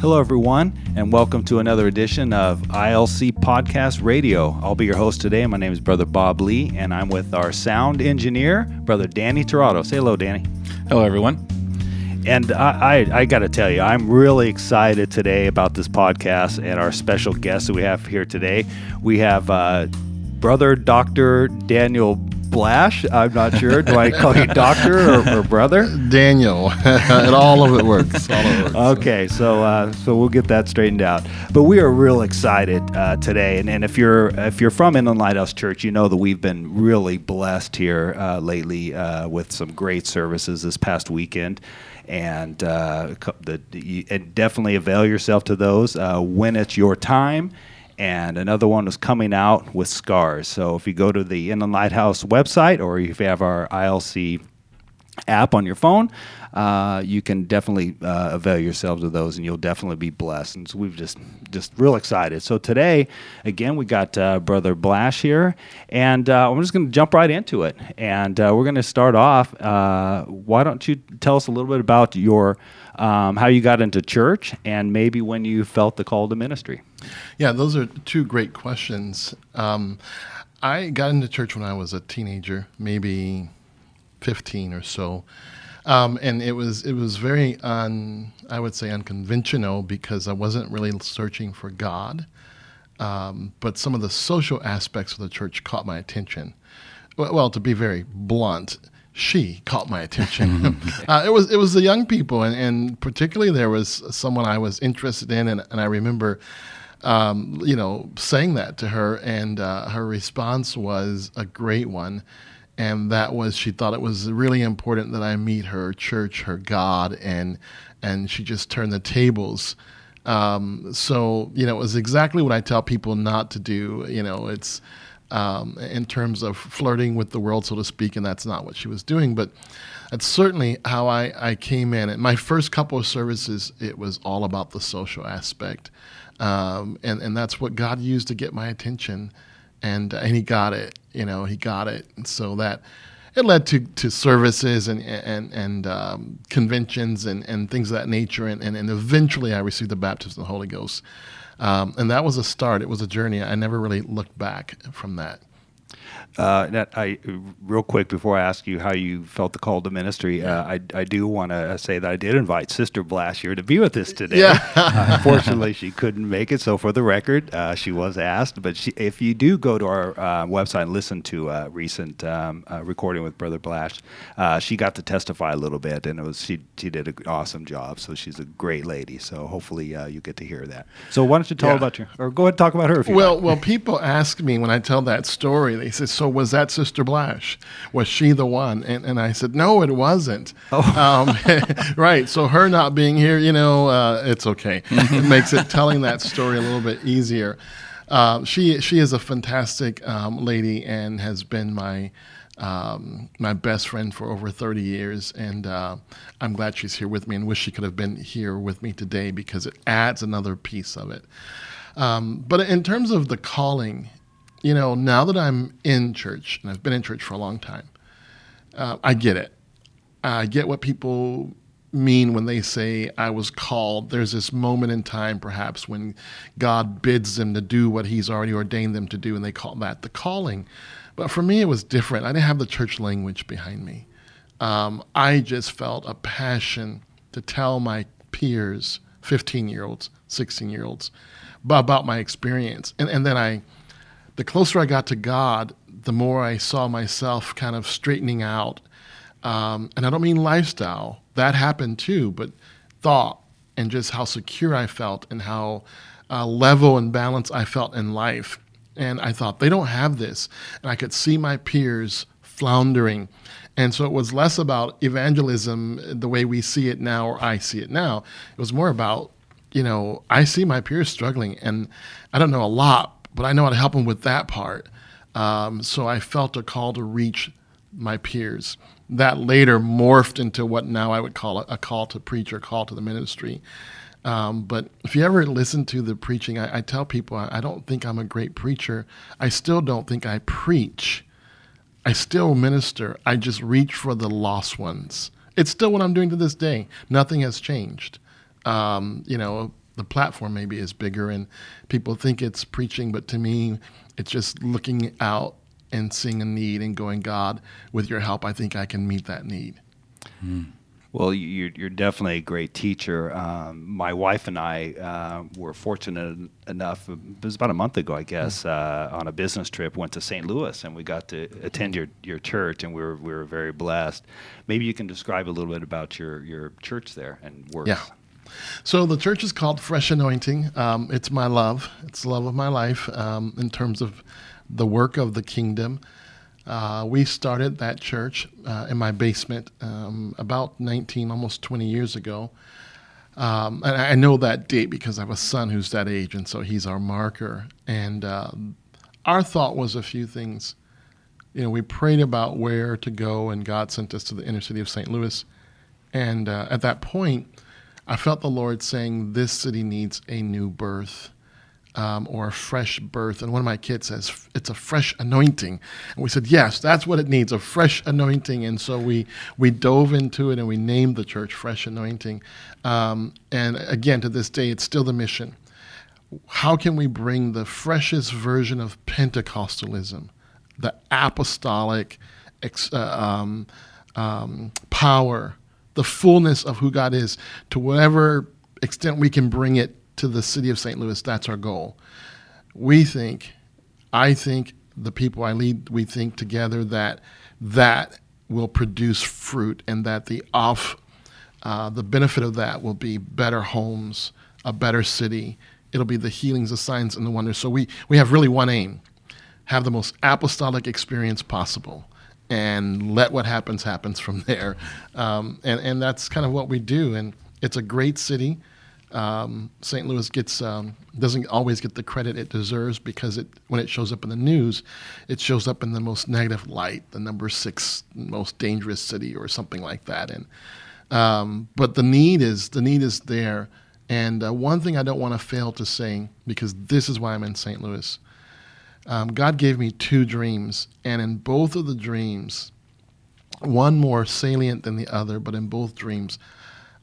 Hello, everyone, and welcome to another edition of ILC Podcast Radio. I'll be your host today. My name is Brother Bob Lee, and I'm with our sound engineer, Brother Danny Tirado. Say hello, Danny. Hello, everyone. And I, I, I got to tell you, I'm really excited today about this podcast and our special guest that we have here today. We have uh, Brother Dr. Daniel Blash. I'm not sure. Do I call you doctor or, or brother? Daniel. and all of it works. All of it works. Okay, so uh, so we'll get that straightened out. But we are real excited uh, today, and, and if you're if you're from Inland Lighthouse Church, you know that we've been really blessed here uh, lately uh, with some great services this past weekend. And, uh, the, and definitely avail yourself to those uh, when it's your time and another one was coming out with scars. So if you go to the Inland Lighthouse website or if you have our ILC app on your phone, uh, you can definitely uh, avail yourselves of those, and you'll definitely be blessed. And so we've just just real excited. So today, again, we got uh, Brother Blash here, and uh, I'm just going to jump right into it. And uh, we're going to start off. Uh, why don't you tell us a little bit about your um, how you got into church, and maybe when you felt the call to ministry? Yeah, those are two great questions. Um, I got into church when I was a teenager, maybe 15 or so. Um, and it was it was very un, I would say unconventional because I wasn't really searching for God, um, but some of the social aspects of the church caught my attention. Well, well to be very blunt, she caught my attention. uh, it was it was the young people, and, and particularly there was someone I was interested in, and, and I remember um, you know, saying that to her, and uh, her response was a great one. And that was she thought it was really important that I meet her church, her God, and and she just turned the tables. Um, so you know, it was exactly what I tell people not to do. You know, it's um, in terms of flirting with the world, so to speak, and that's not what she was doing. But that's certainly how I, I came in. And my first couple of services, it was all about the social aspect. Um, and and that's what God used to get my attention, and and He got it. You know, He got it. And so that it led to, to services and and and um, conventions and, and things of that nature. And, and and eventually, I received the baptism of the Holy Ghost. Um, and that was a start. It was a journey. I never really looked back from that. Uh, I real quick before I ask you how you felt the call to ministry, uh, I, I do want to say that I did invite Sister Blash here to be with us today. Yeah. uh, unfortunately, she couldn't make it. So for the record, uh, she was asked. But she, if you do go to our uh, website and listen to a recent um, uh, recording with Brother Blash, she got to testify a little bit, and it was she she did an awesome job. So she's a great lady. So hopefully you get to hear that. So why don't you tell yeah. about your or go ahead and talk about her if you well like. well people ask me when I tell that story. They say so was that Sister Blash? Was she the one? And, and I said, no, it wasn't. Oh. Um, right. So her not being here, you know, uh, it's okay. it makes it telling that story a little bit easier. Uh, she she is a fantastic um, lady and has been my um, my best friend for over 30 years, and uh, I'm glad she's here with me. And wish she could have been here with me today because it adds another piece of it. Um, but in terms of the calling you know, now that I'm in church and I've been in church for a long time, uh, I get it. I get what people mean when they say I was called. There's this moment in time, perhaps, when God bids them to do what He's already ordained them to do, and they call that the calling. But for me, it was different. I didn't have the church language behind me. Um, I just felt a passion to tell my peers, 15 year olds, 16 year olds, about my experience. And, and then I the closer I got to God, the more I saw myself kind of straightening out. Um, and I don't mean lifestyle, that happened too, but thought and just how secure I felt and how uh, level and balanced I felt in life. And I thought, they don't have this. And I could see my peers floundering. And so it was less about evangelism the way we see it now or I see it now. It was more about, you know, I see my peers struggling and I don't know a lot, but I know how to help them with that part. Um, so I felt a call to reach my peers. That later morphed into what now I would call a, a call to preach or call to the ministry. Um, but if you ever listen to the preaching, I, I tell people I, I, don't think I'm a great preacher. I still don't think I preach. I still minister. I just reach for the lost ones. It's still what I'm doing to this day. Nothing has changed. Um, you know, the platform maybe is bigger and people think it's preaching, but to me, it's just looking out and seeing a need and going, God, with your help, I think I can meet that need. Hmm. Well, you're, you're definitely a great teacher. Um, my wife and I uh, were fortunate enough, it was about a month ago, I guess, hmm. uh, on a business trip, went to St. Louis, and we got to attend your, your church, and we were, we were very blessed. Maybe you can describe a little bit about your, your church there and work. Yeah. So the church is called Fresh Anointing. Um, it's my love. It's the love of my life um, in terms of the work of the kingdom. Uh, we started that church uh, in my basement um, about 19, almost 20 years ago. Um, and I know that date because I have a son who's that age, and so he's our marker. And uh, our thought was a few things. You know, we prayed about where to go, and God sent us to the inner city of St. Louis. And uh, at that point, I felt the Lord saying, This city needs a new birth um, or a fresh birth. And one of my kids says, It's a fresh anointing. And we said, Yes, that's what it needs a fresh anointing. And so we, we dove into it and we named the church Fresh Anointing. Um, and again, to this day, it's still the mission. How can we bring the freshest version of Pentecostalism, the apostolic uh, um, um, power? The fullness of who God is to whatever extent we can bring it to the city of St. Louis. That's our goal. We think, I think, the people I lead, we think together that that will produce fruit and that the off, uh, the benefit of that will be better homes, a better city. It'll be the healings, the signs, and the wonders. So we, we have really one aim have the most apostolic experience possible and let what happens happens from there. Um, and and that's kind of what we do. And it's a great city. Um, St. Louis gets um, doesn't always get the credit it deserves because it when it shows up in the news, it shows up in the most negative light, the number six most dangerous city or something like that. And um, but the need is the need is there. And uh, one thing I don't want to fail to say because this is why I'm in St. Louis um, God gave me two dreams, and in both of the dreams, one more salient than the other, but in both dreams,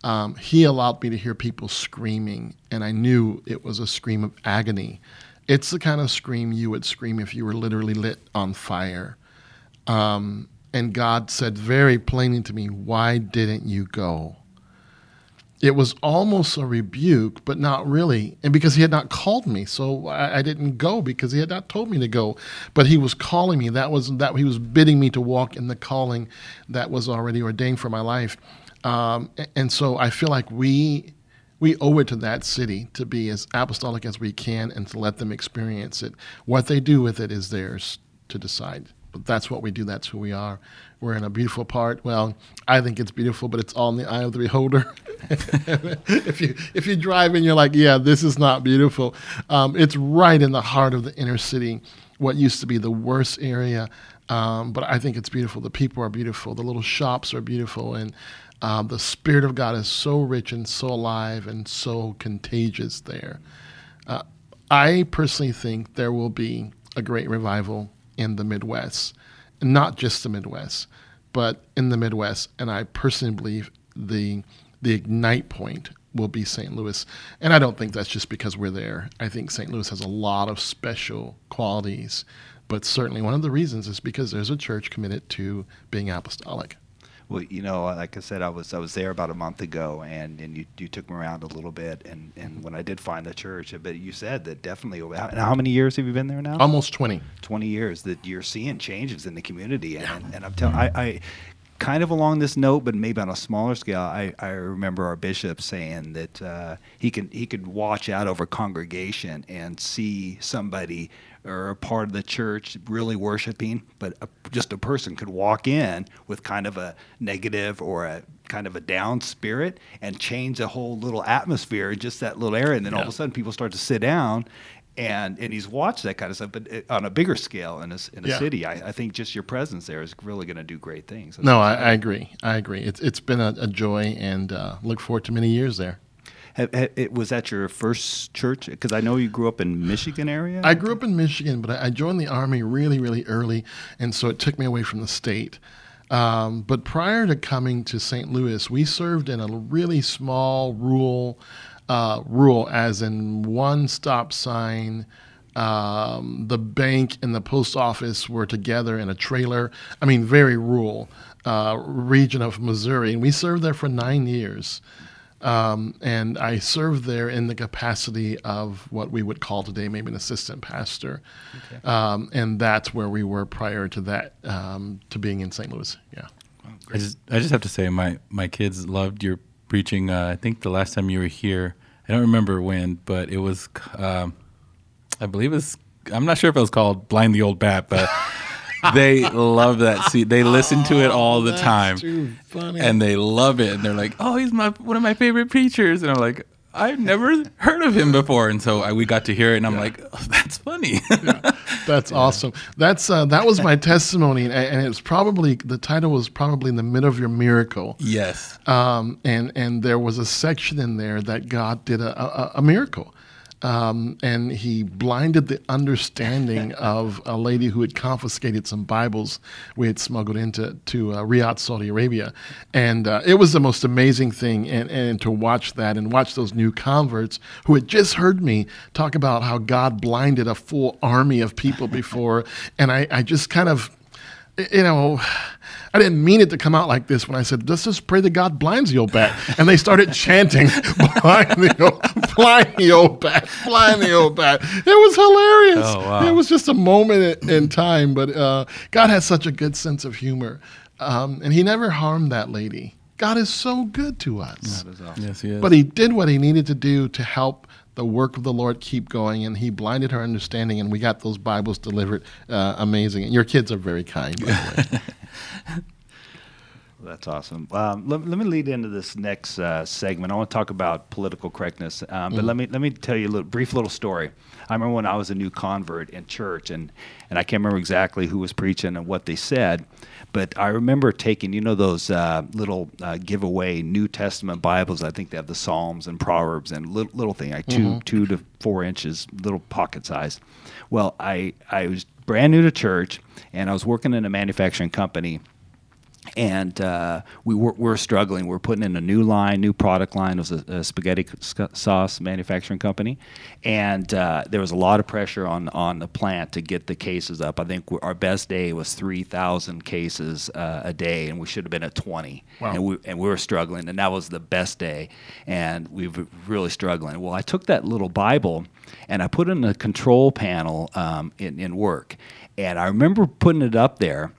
um, He allowed me to hear people screaming, and I knew it was a scream of agony. It's the kind of scream you would scream if you were literally lit on fire. Um, and God said very plainly to me, Why didn't you go? It was almost a rebuke, but not really. And because he had not called me, so I, I, didn't go because he had not told me to go. But he was calling me. That was that he was bidding me to walk in the calling that was already ordained for my life. Um, and so I feel like we we owe it to that city to be as apostolic as we can and to let them experience it. What they do with it is theirs to decide. But that's what we do. That's who we are. We're in a beautiful part. Well, I think it's beautiful, but it's all in the eye of the beholder. if you if you drive and you're like, yeah, this is not beautiful, um, it's right in the heart of the inner city, what used to be the worst area. Um, but I think it's beautiful. The people are beautiful. The little shops are beautiful, and um, the Spirit of God is so rich and so alive and so contagious there. Uh, I personally think there will be a great revival in the Midwest, not just the Midwest, but in the Midwest. And I personally believe the the ignite point will be St. Louis. And I don't think that's just because we're there. I think St. Louis has a lot of special qualities, but certainly one of the reasons is because there's a church committed to being apostolic. Well, you know, like I said, I was I was there about a month ago, and, and you, you took me around a little bit, and, and when I did find the church, but you said that definitely. How, how many years have you been there now? Almost twenty. Twenty years that you're seeing changes in the community, and, and, and I'm telling, I, I kind of along this note, but maybe on a smaller scale. I, I remember our bishop saying that uh, he can he could watch out over congregation and see somebody or a part of the church really worshiping, but a, just a person could walk in with kind of a negative or a kind of a down spirit and change the whole little atmosphere in just that little area. And then yeah. all of a sudden people start to sit down and and he's watched that kind of stuff, but it, on a bigger scale in a, in a yeah. city, I, I, think just your presence there is really going to do great things. That's no, I, I, agree. I agree. It's it's been a, a joy, and uh, look forward to many years there. It, was that your first church? Because I know you grew up in Michigan area. I grew up in Michigan, but I, I, joined the army really, really early, and so it took me away from the state. Um, but prior to coming to St. Louis, we served in a really small, rural uh, rural, as in one stop sign. Um, the bank and the post office were together in a trailer. I mean, very rural uh, region of Missouri, and we served there for nine years. Um, and I served there in the capacity of what we would call today maybe an assistant pastor. Okay. Um, and that's where we were prior to that, um, to being in St. Louis. Yeah. Oh, I just, I just have to say, my, my kids loved your preaching. Uh, I think the last time you were here, I don't remember when, but it was, um, I believe it was, I'm not sure if it was called Blind the Old Bat, but. they love that scene. They listen to it all the time, and they love it. And they're like, "Oh, he's my one of my favorite preachers." And I'm like, I've never heard of him before, and so I, we got to hear it, and I'm yeah. like, oh, "That's funny." yeah, that's yeah. awesome. That's uh, that was my testimony, and, and it was probably the title was probably in the middle of your miracle. Yes. Um, and and there was a section in there that God did a, a, a miracle. Um, and he blinded the understanding of a lady who had confiscated some Bibles we had smuggled into to uh, Riyadh, Saudi Arabia, and uh, it was the most amazing thing. And, and to watch that and watch those new converts who had just heard me talk about how God blinded a full army of people before, and I, I just kind of, you know I didn't mean it to come out like this when I said, let's just pray that God blinds the old bat. And they started chanting, blind the old, blind the old bat, blind the old bat. It was hilarious. Oh, wow. It was just a moment in time, but uh, God has such a good sense of humor. Um, and he never harmed that lady. God is so good to us. Awesome. Yes, he is. But he did what he needed to do to help the work of the Lord keep going, and He blinded her understanding, and we got those Bibles delivered. Uh, amazing. And your kids are very kind, by the way. That's awesome. Um, let, let, me lead into this next uh, segment. I want to talk about political correctness, um, but mm let me let me tell you a little, brief little story. I remember when I was a new convert in church, and and I can't remember exactly who was preaching and what they said, but I remember taking you know those uh, little uh, giveaway New Testament Bibles. I think they have the Psalms and Proverbs and little, little thing like 2 mm-hmm. two to four inches, little pocket size. Well, I I was brand new to church, and I was working in a manufacturing company and uh, we were, were, struggling. We are putting in a new line, new product line. It was a, a spaghetti sauce manufacturing company, and uh, there was a lot of pressure on on the plant to get the cases up. I think our best day was three thousand cases uh, a day, and we should have been at twenty. Wow. And we and we were struggling, and that was the best day, and we were really struggling. Well, I took that little Bible and I put it in the control panel um, in, in work, and I remember putting it up there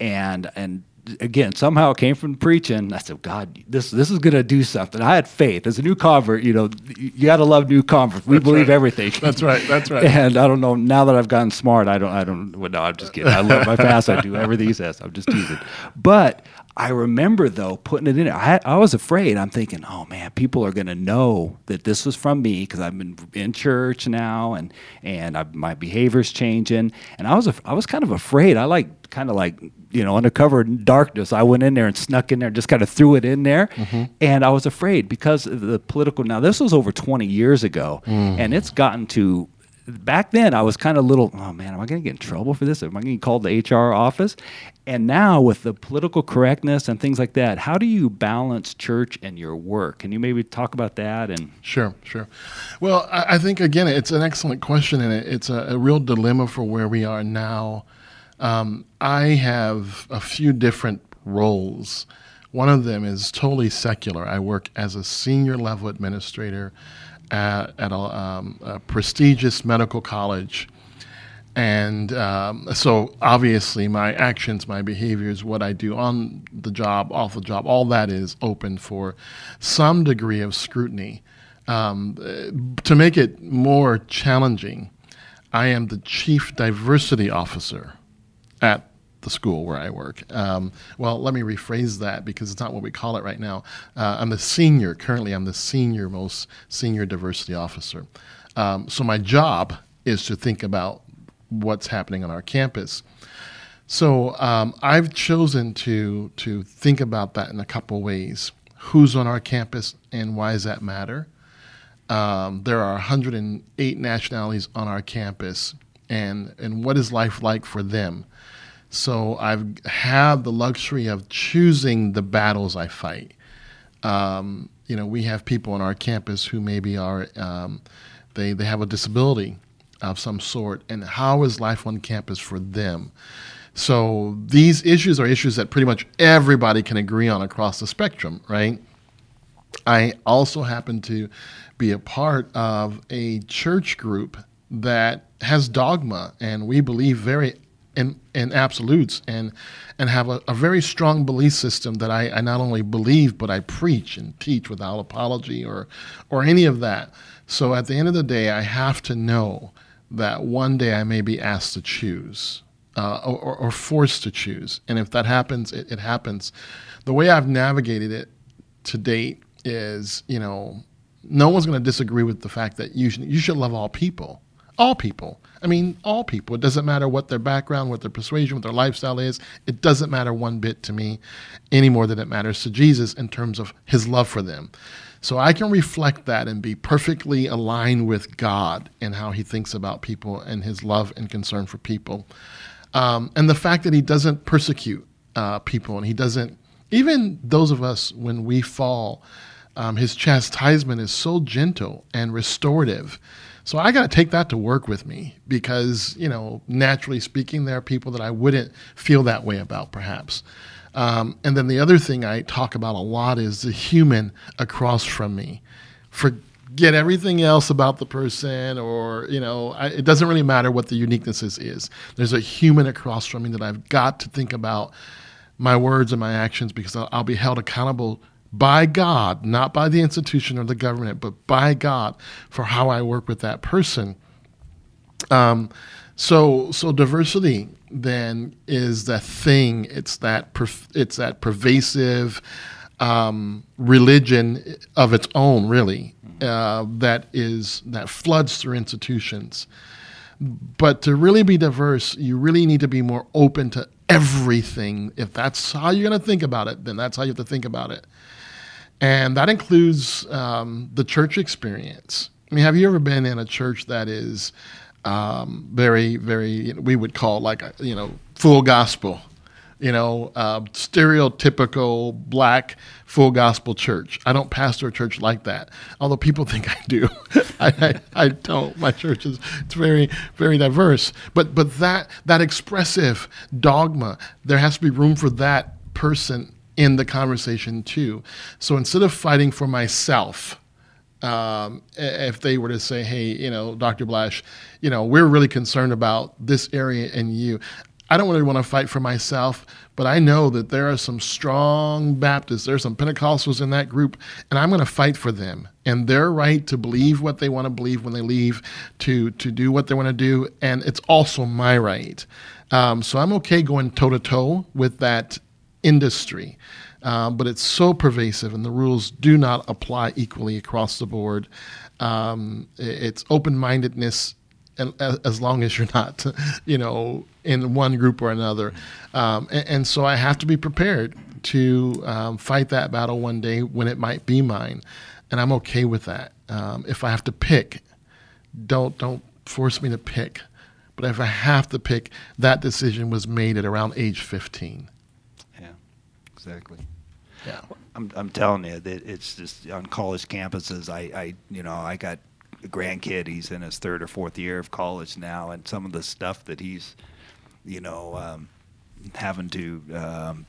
and and again, somehow it came from preaching. I said, God, this this is going to do something. I had faith as a new convert. You know, you got to love new converts. We that's believe right. everything. That's right. That's right. and I don't know. Now that I've gotten smart, I don't. I don't. Well, no, I'm just kidding. I love my past. I do everything he says. I'm just teasing. But I remember though putting it in. I, I was afraid. I'm thinking, oh man, people are going to know that this was from me because I've been in church now and and I, my behavior's changing. And I was I was kind of afraid. I like kind of like you know undercover darkness. I went in there and snuck in there, and just kind of threw it in there, mm-hmm. and I was afraid because of the political. Now this was over 20 years ago, mm. and it's gotten to back then I was kind of little, oh man, am I going to get in trouble for this? Am I going to get called the HR office? And now with the political correctness and things like that, how do you balance church and your work? Can you maybe talk about that? And sure, sure. Well, I, I think again, it's an excellent question, and it, it's a, a, real dilemma for where we are now. Um, I have a few different roles. One of them is totally secular. I work as a senior level administrator at, at a, um, a prestigious medical college. And um, so, obviously, my actions, my behaviors, what I do on the job, off the job, all that is open for some degree of scrutiny. Um, to make it more challenging, I am the chief diversity officer at the school where I work. Um, well, let me rephrase that because it's not what we call it right now. Uh, I'm the senior, currently, I'm the senior most senior diversity officer. Um, so my job is to think about what's happening on our campus. So um, I've chosen to to think about that in a couple ways. Who's on our campus and why does that matter? Um, there are 108 nationalities on our campus, and and what is life like for them? So I've had the luxury of choosing the battles I fight. Um, you know, we have people on our campus who maybe are um, they they have a disability of some sort, and how is life on campus for them? So these issues are issues that pretty much everybody can agree on across the spectrum, right? I also happen to be a part of a church group that has dogma, and we believe very in, in absolutes and and have a, a very strong belief system that I, I not only believe but I preach and teach without apology or or any of that. So at the end of the day, I have to know that one day I may be asked to choose uh, or, or, forced to choose. And if that happens, it, it, happens. The way I've navigated it to date is, you know, no one's going to disagree with the fact that you should, you should love all people. All people. I mean, all people. It doesn't matter what their background, what their persuasion, what their lifestyle is. It doesn't matter one bit to me any more than it matters to Jesus in terms of his love for them. So I can reflect that and be perfectly aligned with God and how he thinks about people and his love and concern for people. Um, and the fact that he doesn't persecute uh, people and he doesn't, even those of us when we fall, um, his chastisement is so gentle and restorative. So I got to take that to work with me because, you know, naturally speaking, there are people that I wouldn't feel that way about, perhaps. Um, and then the other thing I talk about a lot is the human across from me. Forget everything else about the person, or, you know, I, it doesn't really matter what the uniqueness is. There's a human across from me that I've got to think about my words and my actions because I'll, I'll be held accountable by God, not by the institution or the government, but by God for how I work with that person. Um, so, so diversity then is the thing. It's that it's that pervasive um, religion of its own, really, uh, that is that floods through institutions. But to really be diverse, you really need to be more open to everything. If that's how you're going to think about it, then that's how you have to think about it. And that includes um, the church experience. I mean, have you ever been in a church that is um, very, very, we would call like, a, you know, full gospel, you know, uh, stereotypical black full gospel church. I don't pastor a church like that, although people think I do. I, I, I, don't. My church is it's very, very diverse. But but that that expressive dogma, there has to be room for that person in the conversation too. So instead of fighting for myself, um, if they were to say, hey, you know, Dr. Blash, you know, we're really concerned about this area and you. I don't really want to fight for myself, but I know that there are some strong Baptists, there's some Pentecostals in that group, and I'm going to fight for them and their right to believe what they want to believe when they leave, to to do what they want to do, and it's also my right. Um, so I'm okay going toe to toe with that industry. Um, but it's so pervasive, and the rules do not apply equally across the board. Um, it's open mindedness as long as you're not, you know, in one group or another. Um, and, and, so I have to be prepared to um, fight that battle one day when it might be mine, and I'm okay with that. Um, if I have to pick, don't don't force me to pick. But if I have to pick, that decision was made at around age 15 exactly. Yeah. I'm, I'm telling you that it's just on college campuses. I, I, you know, I got a grandkid. He's in his third or fourth year of college now, and some of the stuff that he's, you know, um, having to um,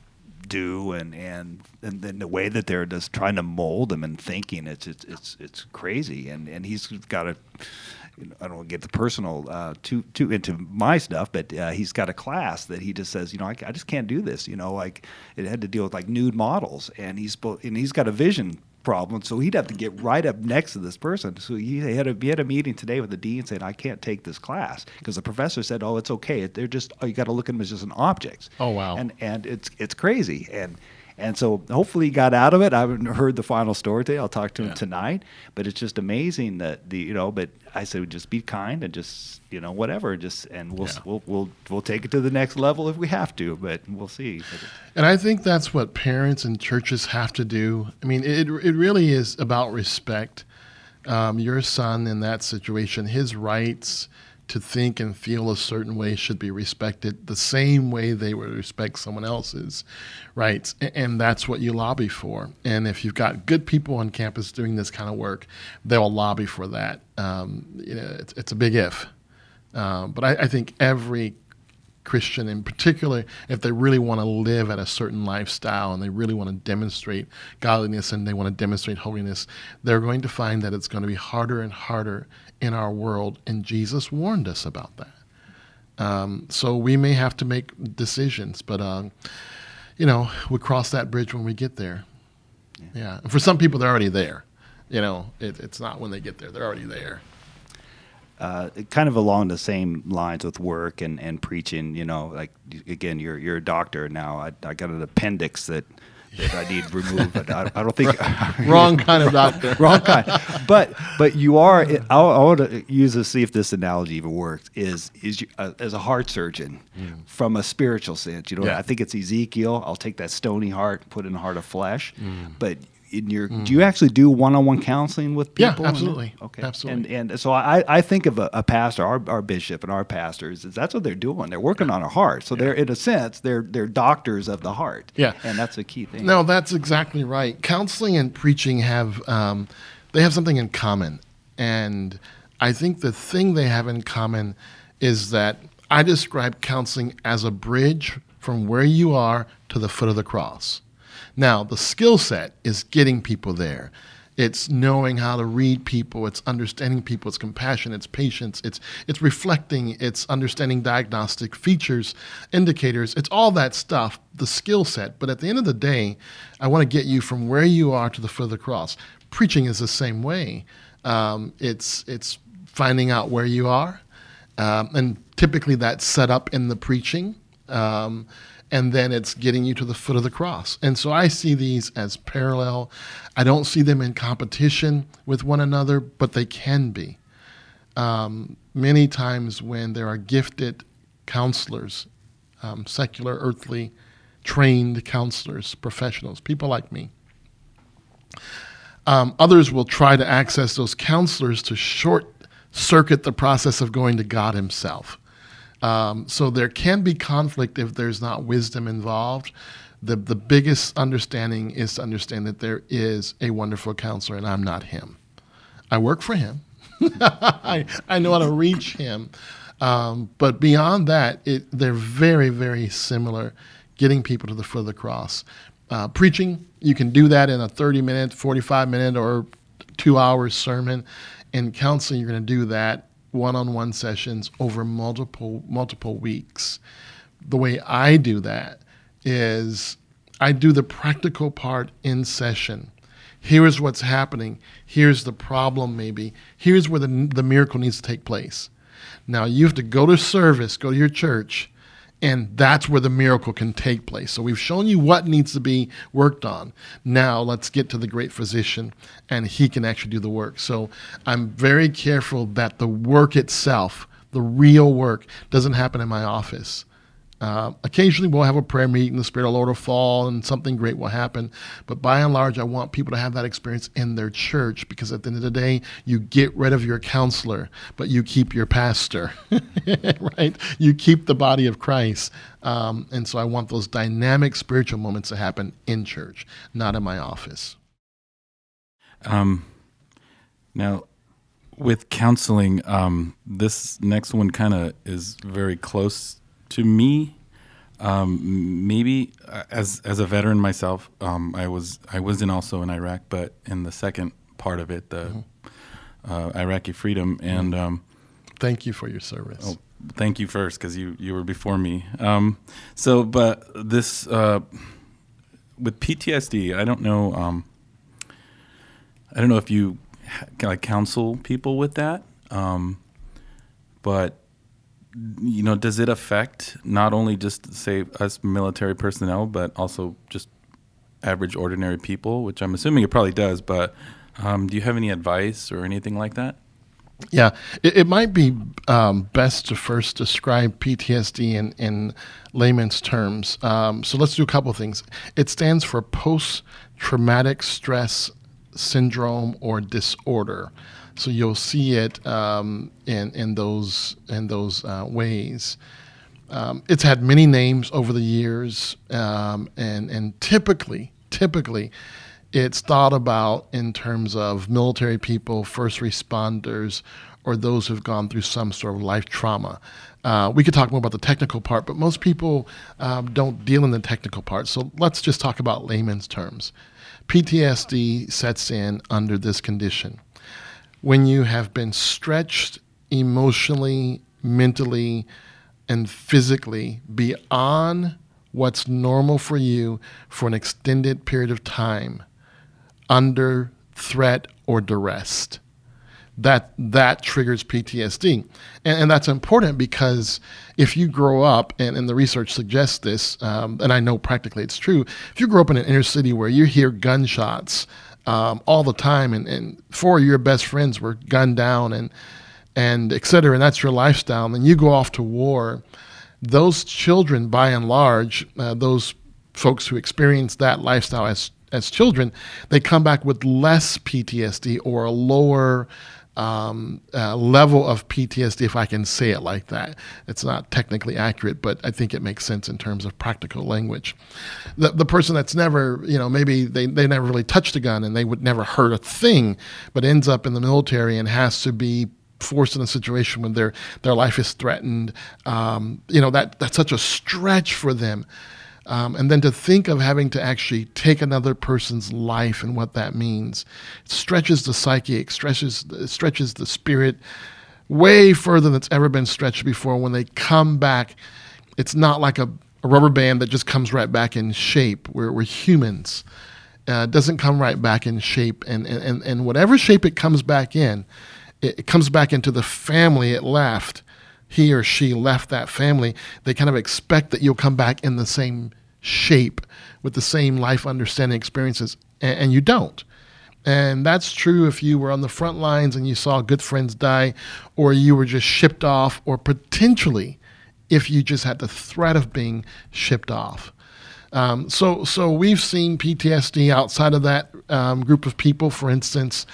do, and and and then the way that they're just trying to mold him and thinking, it's it's it's it's crazy. And and he's got a I don't want to get the personal uh, too too into my stuff, but uh, he's got a class that he just says, you know, I, I, just can't do this. You know, like it had to deal with like nude models, and he's and he's got a vision problem, so he'd have to get right up next to this person. So he had a he had a meeting today with the dean saying, I can't take this class because the professor said, oh, it's okay. They're just oh, you got to look at them as just an objects. Oh wow, and and it's it's crazy and and so hopefully he got out of it. I haven't heard the final story today. I'll talk to him yeah. tonight. But it's just amazing that the you know. But I said just be kind and just you know whatever. Just and we'll yeah. we'll we'll we'll take it to the next level if we have to. But we'll see. And I think that's what parents and churches have to do. I mean, it it really is about respect. Um, your son in that situation, his rights to think and feel a certain way should be respected the same way they would respect someone else's rights. And that's what you lobby for. And if you've got good people on campus doing this kind of work, they'll lobby for that. Um, you know, it's, it's, a big if. Um, but I, I think every Christian in particular, if they really want to live at a certain lifestyle and they really want to demonstrate godliness and they want to demonstrate holiness, they're going to find that it's going to be harder and harder in our world. And Jesus warned us about that. Um, so we may have to make decisions, but, um, you know, we cross that bridge when we get there. Yeah. yeah. For some people, they're already there. You know, it, it's not when they get there, they're already there uh, kind of along the same lines with work and, and preaching. You know, like again, you're you're a doctor now. I, I got an appendix that. That I need removed, but I, I don't think wrong kind of doctor. wrong kind. But but you are. I, I want to use this see if this analogy even works. Is is you, uh, as a heart surgeon mm. from a spiritual sense? You know, yeah. I think it's Ezekiel. I'll take that stony heart, put in a heart of flesh. Mm. But in your mm. do you actually do one-on-one counseling with people? yeah absolutely okay. Absolutely. And and so i i think of a, a, pastor our, our bishop and our pastors is that's what they're doing. They're working on our heart. So yeah. they're in a sense they're they're doctors of the heart. Yeah. And that's a key thing. No that's exactly right. Counseling and preaching have um, they have something in common. And i think the thing they have in common is that i describe counseling as a bridge from where you are to the foot of the cross now, the skill set is getting people there. It's knowing how to read people, it's understanding people, it's compassion, it's patience, it's it's reflecting, it's understanding diagnostic features, indicators, it's all that stuff, the skill set. But at the end of the day, I want to get you from where you are to the foot of the cross. Preaching is the same way. Um, it's it's finding out where you are, um, and typically that's set up in the preaching. Um, and then it's getting you to the foot of the cross. And so I see these as parallel. I don't see them in competition with one another, but they can be. Um, many times when there are gifted counselors, um, secular, earthly, trained counselors, professionals, people like me, um, others will try to access those counselors to short circuit the process of going to God Himself. Um, so there can be conflict if there's not wisdom involved. The, the biggest understanding is to understand that there is a wonderful counselor and I'm not him. I work for him. I, I know how to reach him. Um, but beyond that, it, they're very, very similar, getting people to the foot of the cross. Uh, preaching, you can do that in a 30 minute, 45 minute, or two hours sermon. In counseling, you're going to do that one-on-one sessions over multiple multiple weeks. The way I do that is I do the practical part in session. Here is what's happening. Here's the problem, maybe. Here's where the, the miracle needs to take place. Now, you have to go to service, go to your church, and that's where the miracle can take place. So we've shown you what needs to be worked on. Now let's get to the great physician, and he can actually do the work. So I'm very careful that the work itself, the real work, doesn't happen in my office. Uh, occasionally, we'll have a prayer meeting, the Spirit of the Lord will fall, and something great will happen. But by and large, I want people to have that experience in their church because at the end of the day, you get rid of your counselor, but you keep your pastor, right? You keep the body of Christ. Um, and so I want those dynamic spiritual moments to happen in church, not in my office. Um, now, with counseling, um, this next one kind of is very close to me, um, maybe uh, as as a veteran myself, um, I was I was in also in Iraq, but in the second part of it, the mm-hmm. uh, Iraqi freedom, mm-hmm. and um, thank you for your service. Oh, thank you first because you you were before me. Um, so, but this uh, with PTSD, I don't know. Um, I don't know if you like counsel people with that, um, but you know, does it affect not only just say us military personnel, but also just average ordinary people? Which I'm assuming it probably does. But um, do you have any advice or anything like that? Yeah, it, it might be um, best to first describe PTSD in, in layman's terms. Um, so let's do a couple things. It stands for post traumatic stress syndrome or disorder. So you'll see it um, in in those in those uh, ways. Um, it's had many names over the years, um, and and typically typically it's thought about in terms of military people, first responders, or those who've gone through some sort of life trauma. Uh, we could talk more about the technical part, but most people um, don't deal in the technical part. So let's just talk about layman's terms. PTSD sets in under this condition. When you have been stretched emotionally, mentally, and physically beyond what's normal for you for an extended period of time under threat or duress that that triggers PTSD. And, and, that's important because if you grow up, and, and the research suggests this, um, and I know practically it's true, if you grow up in an inner city where you hear gunshots um, all the time and, and four of your best friends were gunned down and, and et cetera, and that's your lifestyle, and then you go off to war, those children, by and large, uh, those folks who experience that lifestyle as as children, they come back with less PTSD or a lower um, uh, level of PTSD, if I can say it like that. It's not technically accurate, but I think it makes sense in terms of practical language. The, the person that's never, you know, maybe they, they never really touched a gun and they would never hurt a thing, but ends up in the military and has to be forced in a situation when their their life is threatened. Um, you know that that's such a stretch for them. Um, and then to think of having to actually take another person's life and what that means stretches the psyche, it stretches, it stretches the spirit way further than it's ever been stretched before. When they come back, it's not like a, a rubber band that just comes right back in shape. We're, we're humans. Uh, it doesn't come right back in shape. And, and, and whatever shape it comes back in, it, it comes back into the family it left he or she left that family, they kind of expect that you'll come back in the same shape with the same life understanding experiences, and, and you don't. And that's true if you were on the front lines and you saw good friends die, or you were just shipped off, or potentially if you just had the threat of being shipped off. Um, so, so we've seen PTSD outside of that um, group of people. For instance,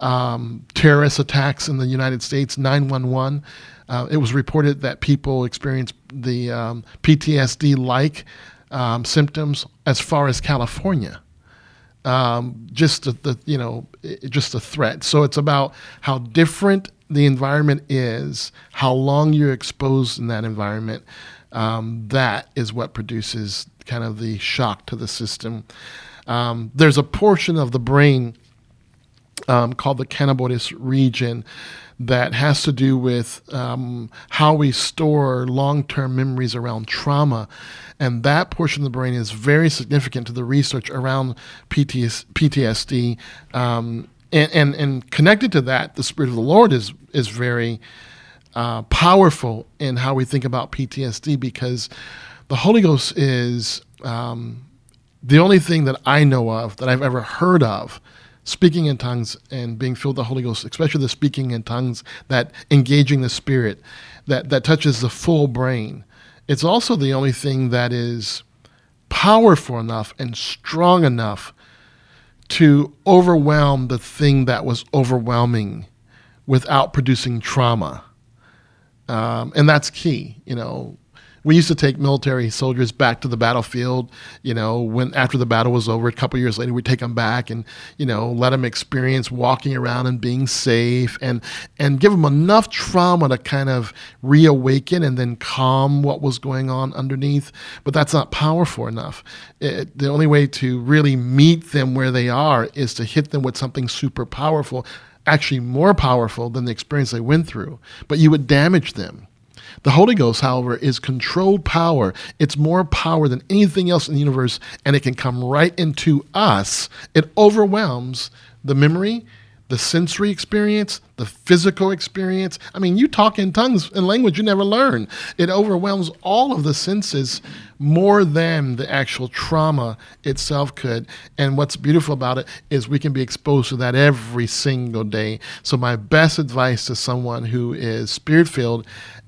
um, terrorist attacks in the United States, 911. Uh, it was reported that people experienced the um, PTSD like um, symptoms as far as California. Um, just the, the, you know just a threat. So it's about how different the environment is, how long you're exposed in that environment. Um, that is what produces kind of the shock to the system. Um, there's a portion of the brain um, called the cannabinoid region that has to do with um, how we store long term memories around trauma. And that portion of the brain is very significant to the research around PTS, PTSD. Um, and, and, and, connected to that, the Spirit of the Lord is, is very uh, powerful in how we think about PTSD because the Holy Ghost is um, the only thing that I know of, that I've ever heard of, speaking in tongues and being filled with the Holy Ghost, especially the speaking in tongues, that engaging the Spirit, that, that touches the full brain. It's also the only thing that is powerful enough and strong enough to overwhelm the thing that was overwhelming without producing trauma. Um, and that's key. You know, we used to take military soldiers back to the battlefield. You know, when after the battle was over, a couple years later, we'd take them back and you know let them experience walking around and being safe, and and give them enough trauma to kind of reawaken and then calm what was going on underneath. But that's not powerful enough. It, the only way to really meet them where they are is to hit them with something super powerful actually more powerful than the experience they went through, but you would damage them. The Holy Ghost, however, is controlled power. It's more power than anything else in the universe, and it can come right into us. It overwhelms the memory, the sensory experience, the physical experience. I mean, you talk in tongues and language you never learn. It overwhelms all of the senses more than the actual trauma itself could. And what's beautiful about it is we can be exposed to that every single day. So, my best advice to someone who is spirit filled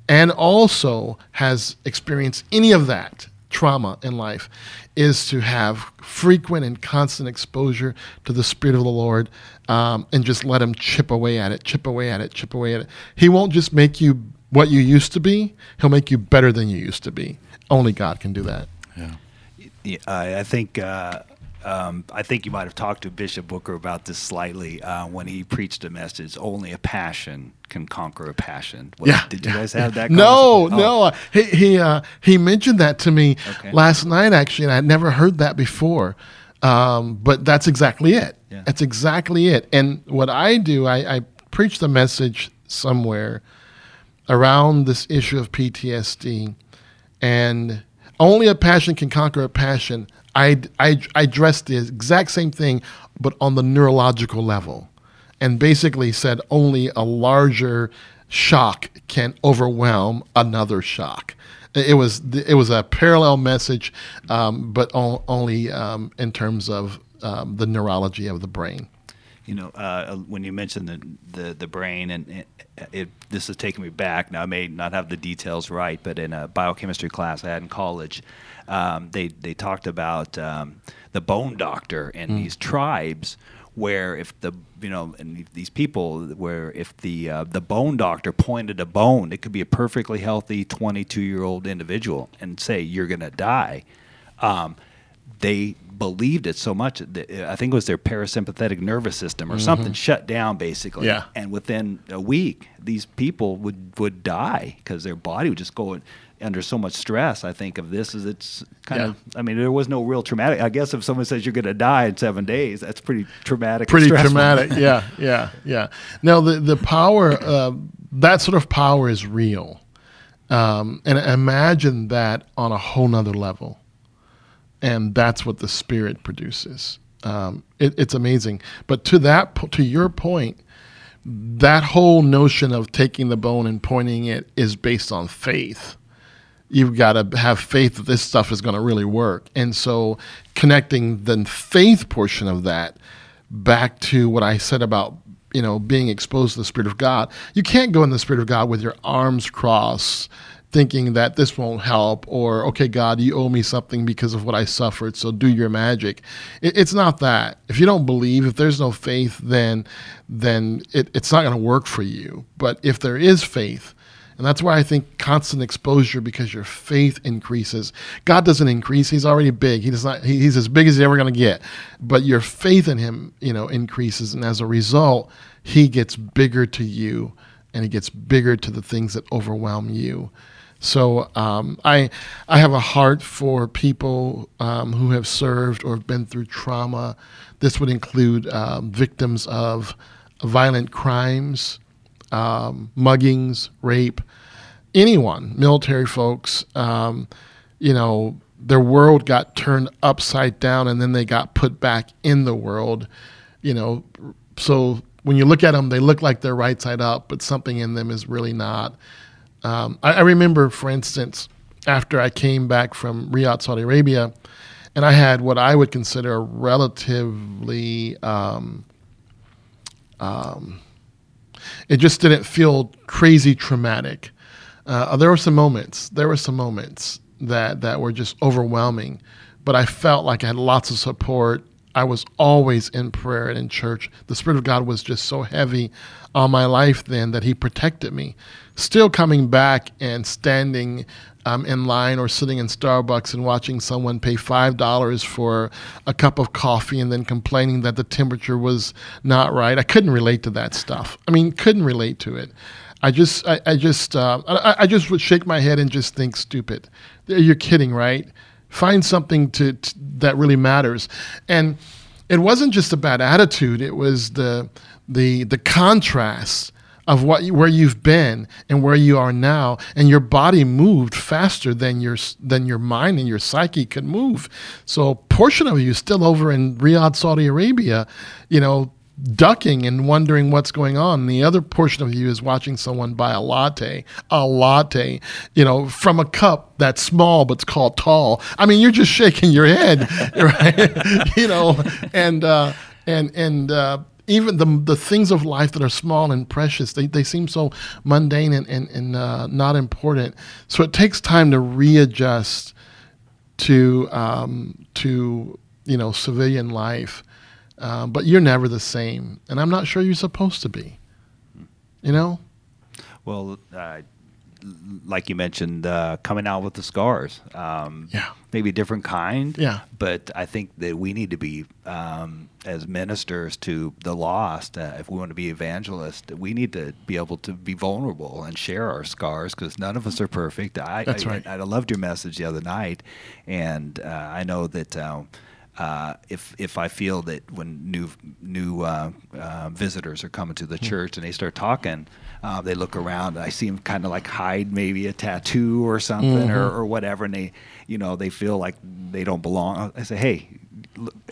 and also has experienced any of that trauma in life is to have frequent and constant exposure to the Spirit of the Lord um, and just let Him chip away at it, chip away at it, chip away at it. He won't just make you what you used to be, He'll make you better than you used to be. Only God can do that. Yeah. Yeah, I I think uh, um, I think you might have talked to Bishop Booker about this slightly uh, when he preached a message. Only a passion can conquer a passion. What- Yeah. Did you guys have that? No, conversation? no. He he uh, he mentioned that to me Okay. last night actually, and I'd never heard that before. Um, but that's exactly it. Yeah. That's exactly it. And what I do, I, I preach the message somewhere around this issue of PTSD, and only a passion can conquer a passion. I I I addressed the exact same thing, but on the neurological level and basically said only a larger shock can overwhelm another shock. It was it was a parallel message, um, but only um, in terms of um, the neurology of the brain. You know, uh, when you mentioned the the, the brain, and it, it, this is taking me back. Now, I may not have the details right, but in a biochemistry class I had in college, um, they they talked about um, the bone doctor in these tribes where if the you know and these people where if the uh, the bone doctor pointed a bone, it could be a perfectly healthy 22 year old individual and say you're gonna die. Um, they believed it so much that I think it was their parasympathetic nervous system or something shut down basically. Yeah. And within a week, these people would would die because their body would just go under so much stress. I think of this as it's kind Yeah. of. I mean, there was no real traumatic. I guess if someone says you're going to die in seven days, that's pretty traumatic. pretty traumatic. yeah, yeah, yeah. Now the the power, uh, that sort of power is real, um, and imagine that on a whole nother level, and that's what the spirit produces. Um, it, it's amazing. But to that, to your point, that whole notion of taking the bone and pointing it is based on faith you've got to have faith that this stuff is going to really work. And so connecting the faith portion of that back to what I said about you know being exposed to the spirit of God. You can't go in the spirit of God with your arms crossed thinking that this won't help or okay God you owe me something because of what I suffered so do your magic. It, it's not that. If you don't believe if there's no faith then then it, it's not going to work for you. But if there is faith and that's why I think constant exposure because your faith increases. God doesn't increase; He's already big. He does not. He, he's as big as he's ever going to get. But your faith in Him, you know, increases, and as a result, He gets bigger to you, and He gets bigger to the things that overwhelm you. So um, I I have a heart for people um, who have served or have been through trauma. This would include um, victims of violent crimes, um, muggings, rape, anyone, military folks, um, you know, their world got turned upside down and then they got put back in the world, you know. So when you look at them, they look like they're right side up, but something in them is really not. Um, I, I remember, for instance, after I came back from Riyadh, Saudi Arabia, and I had what I would consider a relatively um, it just didn't feel crazy traumatic. Uh, there were some moments. There were some moments that that were just overwhelming, but I felt like I had lots of support. I was always in prayer and in church. The Spirit of God was just so heavy on my life then that He protected me. Still coming back and standing um, in line or sitting in Starbucks and watching someone pay five dollars for a cup of coffee and then complaining that the temperature was not right. I couldn't relate to that stuff. I mean, couldn't relate to it. I just, I, I just, uh, I, I just would shake my head and just think, stupid. You're kidding, right? Find something to, to that really matters. And it wasn't just a bad attitude. It was the the the contrast of what where you've been and where you are now, and your body moved faster than your than your mind and your psyche could move. So a portion of you still over in Riyadh, Saudi Arabia, you know, ducking and wondering what's going on. The other portion of you is watching someone buy a latte, a latte, you know, from a cup that's small but's called tall. I mean, you're just shaking your head, right? you know, and uh, and and uh, even the the things of life that are small and precious, they, they seem so mundane and and, and uh, not important. So it takes time to readjust to um, to you know civilian life, uh, but you're never the same, and I'm not sure you're supposed to be. You know. Well, uh, like you mentioned, uh, coming out with the scars. Um, Yeah. Maybe a different kind. Yeah. But I think that we need to be, um, as ministers to the lost, uh, if we want to be evangelists, we need to be able to be vulnerable and share our scars because none of us are perfect. I, That's I, right. I, loved your message the other night, and uh, I know that. Um, uh, if if I feel that when new new uh, uh, visitors are coming to the Hmm. church and they start talking, uh, they look around I see them kind of like hide maybe a tattoo or something or, Mm-hmm. or whatever, and they you know they feel like they don't belong. I say, hey,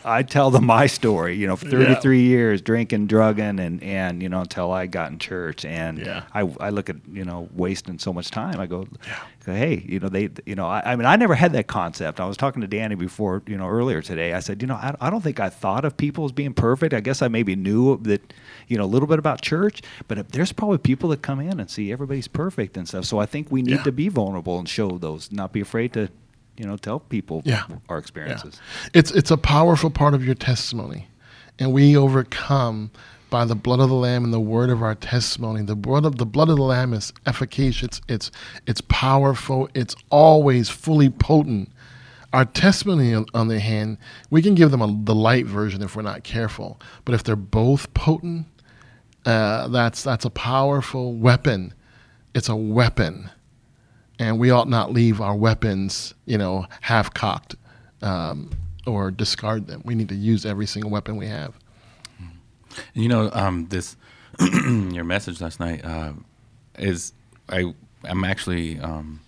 I tell them my story. You know, for 33 years drinking, drugging, and and you know until I got in church, and Yeah. I I look at you know wasting so much time. I go, go, hey, you know they you know I, I mean I never had that concept. I was talking to Danny before you know earlier today. I said, you know, I, I don't think I thought of people as being perfect. I guess I maybe knew that you know a little bit about church, but there's probably people that come in and see everybody's perfect and stuff. So I think we need Yeah. to be vulnerable and show those, not be afraid to you know tell people Yeah. our Yeah. experiences. It's it's a powerful part of your testimony, and we overcome by the blood of the lamb and the word of our testimony. The blood of the blood of the lamb is efficacious. It's it's powerful. It's always fully potent. Our testimony, on, on the hand, we can give them a, the light version if we're not careful. But if they're both potent, uh, that's that's a powerful weapon. It's a weapon, and we ought not leave our weapons, you know, half cocked um, or discard them. We need to use every single weapon we have. You know, um, this your message last night uh, is I I'm actually um,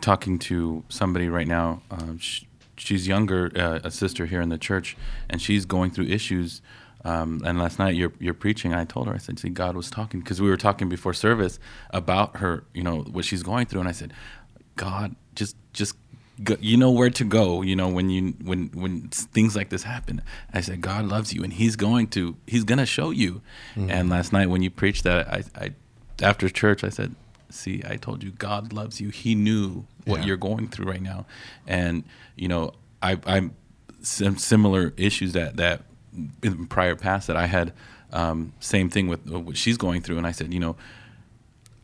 talking to somebody right now. Sh- she's younger, uh, a sister here in the church, and she's going through issues. Um, and last night, you're you're preaching. I told her, I said, "See, God was talking because we were talking before service about her, you know, what she's going through." And I said, "God, just just go, you know where to go. You know when you when when things like this happen." I said, "God loves you, and He's going to He's gonna show you." And last night, when you preached that, I, I after church, I said, "See, I told you, God loves you. He knew what Yeah. you're going through right now, and you know, I I'm some similar issues that that in prior past that I had. Um, same thing with what she's going through, and I said, you know,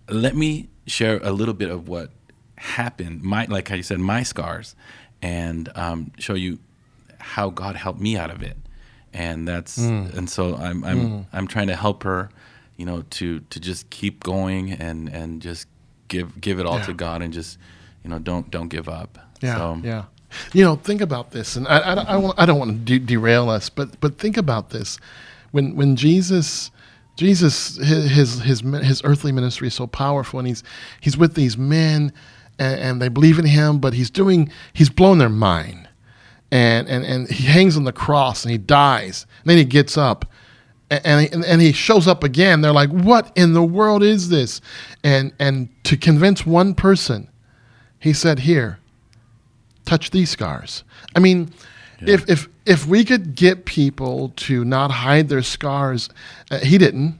let me share a little bit of what happened, my like how you said, my scars, and um, show you how God helped me out of it. And that's and so I'm I'm I'm trying to help her, you know, to to just keep going and and just give give it all Yeah. to God and just you know don't don't give up. Yeah, So, yeah. You know, think about this, and I, I, don't- I, want, I don't want to de- derail us, but but think about this. When when Jesus, Jesus, his his his, earthly ministry is so powerful, and he's he's with these men, and, and they believe in him, but he's doing he's blown their mind, and and and he hangs on the cross and he dies, and then he gets up, and and, and he shows up again. They're like, "What in the world is this?" And and to convince one person, he said, "Here, touch these scars." I mean, if if if we could get people to not hide their scars, uh, he didn't.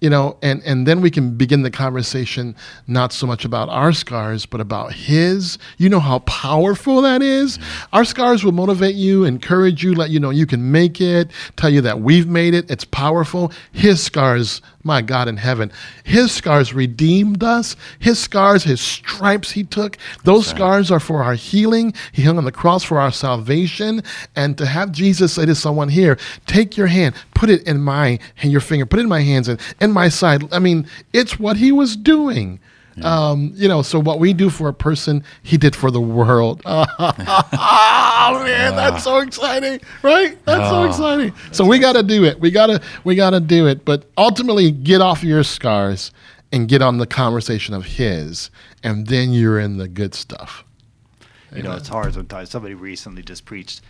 You know, and, and then we can begin the conversation not so much about our scars, but about his. You know how powerful that is? Mm-hmm. Our scars will motivate you, encourage you, let you know you can make it, tell you that we've made it. It's powerful. His scars, my God in heaven, his scars redeemed us. His scars, his stripes he took, those scars are for our healing. He hung on the cross for our salvation. And to have Jesus say to someone here, take your hand, put it in my and your finger, put it in my hands and in my side. I mean, it's what he was doing. Um, you know, so what we do for a person, he did for the world. oh man, that's so exciting, right? That's so Oh, exciting. So we got to do it. We got to we got to do it. But ultimately, get off your scars and get on the conversation of his, and then you're in the good stuff. You know, it's hard sometimes. Somebody recently just preached.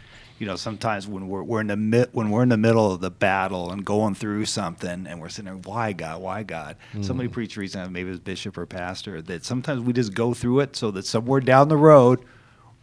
You know, sometimes when we're we're in the mi- when we're in the middle of the battle and going through something, and we're sitting there, why God, why God? Mm-hmm. Somebody preached recently, maybe it was bishop or pastor, that sometimes we just go through it so that somewhere down the road,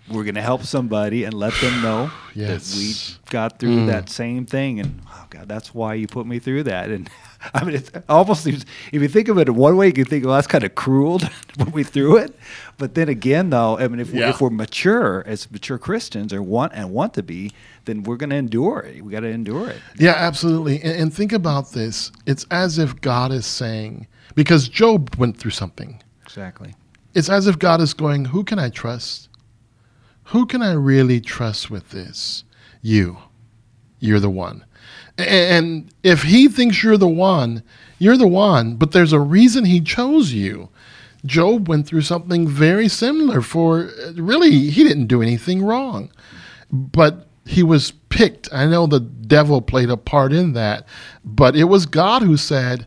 we're going to help somebody and let them know Yes. that we got through mm. that same thing. And oh God, that's why you put me through that. And I mean, it almost seems, if you think of it in one way, you can think, well, that's kind of cruel when we threw it. But then again, though, I mean, if, we, if we're mature as mature Christians or want and want to be, then we're going to endure it. We got to endure it. Yeah, absolutely. And, and think about this. It's as if God is saying, because Job went through something. Exactly. It's as if God is going, Who can I trust? Who can I really trust with this? You. You're the one. And if he thinks you're the one, you're the one, but there's a reason he chose you. Job went through something very similar for really, he didn't do anything wrong, but he was picked. I know the devil played a part in that, but it was God who said,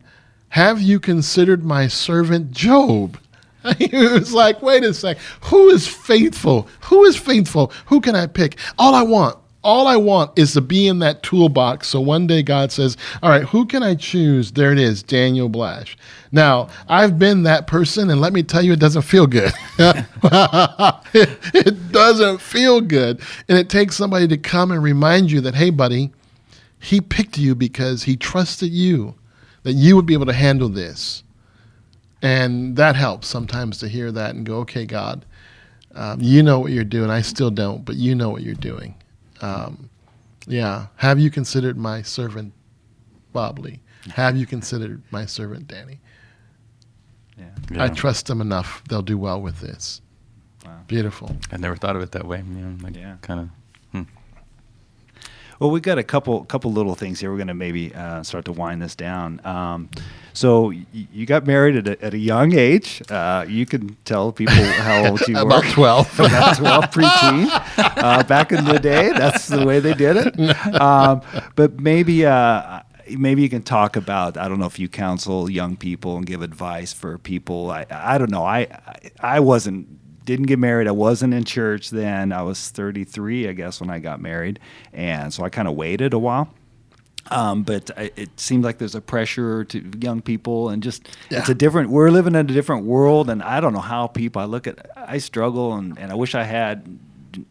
Have you considered my servant Job? He was like, wait a sec. Who is faithful? Who is faithful? Who can I pick? All I want, all I want is to be in that toolbox. So one day God says, all right, who can I choose? There it is, Daniel Blash. Now, I've been that person, and let me tell you, it doesn't feel good. it, doesn't feel good. And it takes somebody to come and remind you that, hey, buddy, he picked you because he trusted you, that you would be able to handle this. And that helps sometimes to hear that and go, okay, God, um, you know what you're doing. I still don't, but you know what you're doing. Um, yeah. Have you considered my servant Bob Lee? Have you considered my servant Danny? Yeah. Yeah. I trust them enough. They'll do well with this. Wow. Beautiful. I never thought of it that way. You know, like Yeah. kind of. Hmm. Well, we've got a couple couple little things here. We're going to maybe uh, start to wind this down. Um, so y- you got married at a, at a young age. Uh, you can tell people how old you About were. 12. About 12, preteen. Uh, back in the day, that's the way they did it. Um, but maybe uh, maybe you can talk about. I don't know if you counsel young people and give advice for people. I I don't know. I I, I wasn't didn't get married. I wasn't in church then. I was 33, I guess, when I got married, and so I kind of waited a while. Um, but I, it seems like there's a pressure to young people, and just it's a different. We're living in a different world, and I don't know how people. I look at, I struggle, and, and I wish I had.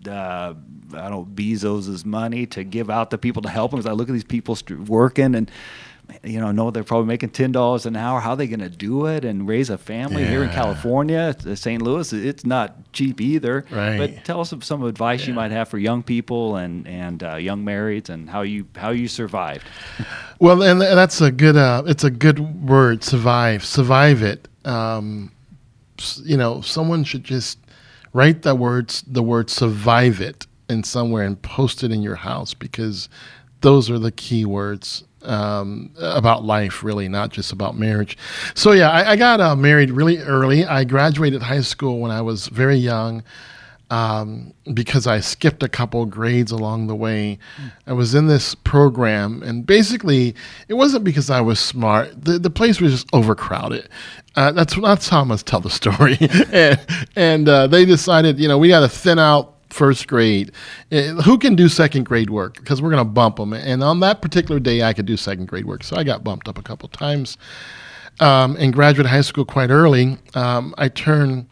Uh, I don't know, Bezos's money to give out to people to help them. As I look at these people st- working, and you know, know they're probably making ten dollars an hour. How are they going to do it and raise a family here in California, uh, St. Louis? It's not cheap either. Right. But tell us some advice you might have for young people and and uh, young marrieds and how you how you survived. Well, and that's a good. Uh, it's a good word. Survive. Survive it. Um, you know, someone should just write the words, the word "survive it" in somewhere and post it in your house because those are the key words um, about life, really, not just about marriage. So yeah, I, I got uh, married really early. I graduated high school when I was very young um, because I skipped a couple grades along the way. I was in this program, and basically, it wasn't because I was smart. The, the place was just overcrowded. Uh, that's that's how I must tell the story. and and uh, they decided, you know, we got to thin out first grade. Uh, Who can do second grade work? Because we're gonna bump them. And on that particular day, I could do second grade work, so I got bumped up a couple times. Um, and graduated high school quite early. Um, I turned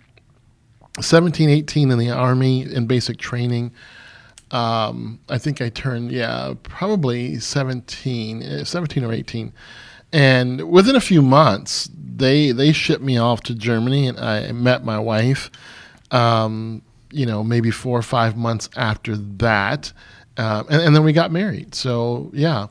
17, 18 in the Army in basic training. Um, I think I turned, yeah, probably 17, eh, 17 or 18. And within a few months, they they shipped me off to Germany, and I met my wife. Um, you know, maybe four or five months after that, um, and, and then we got married. So yeah,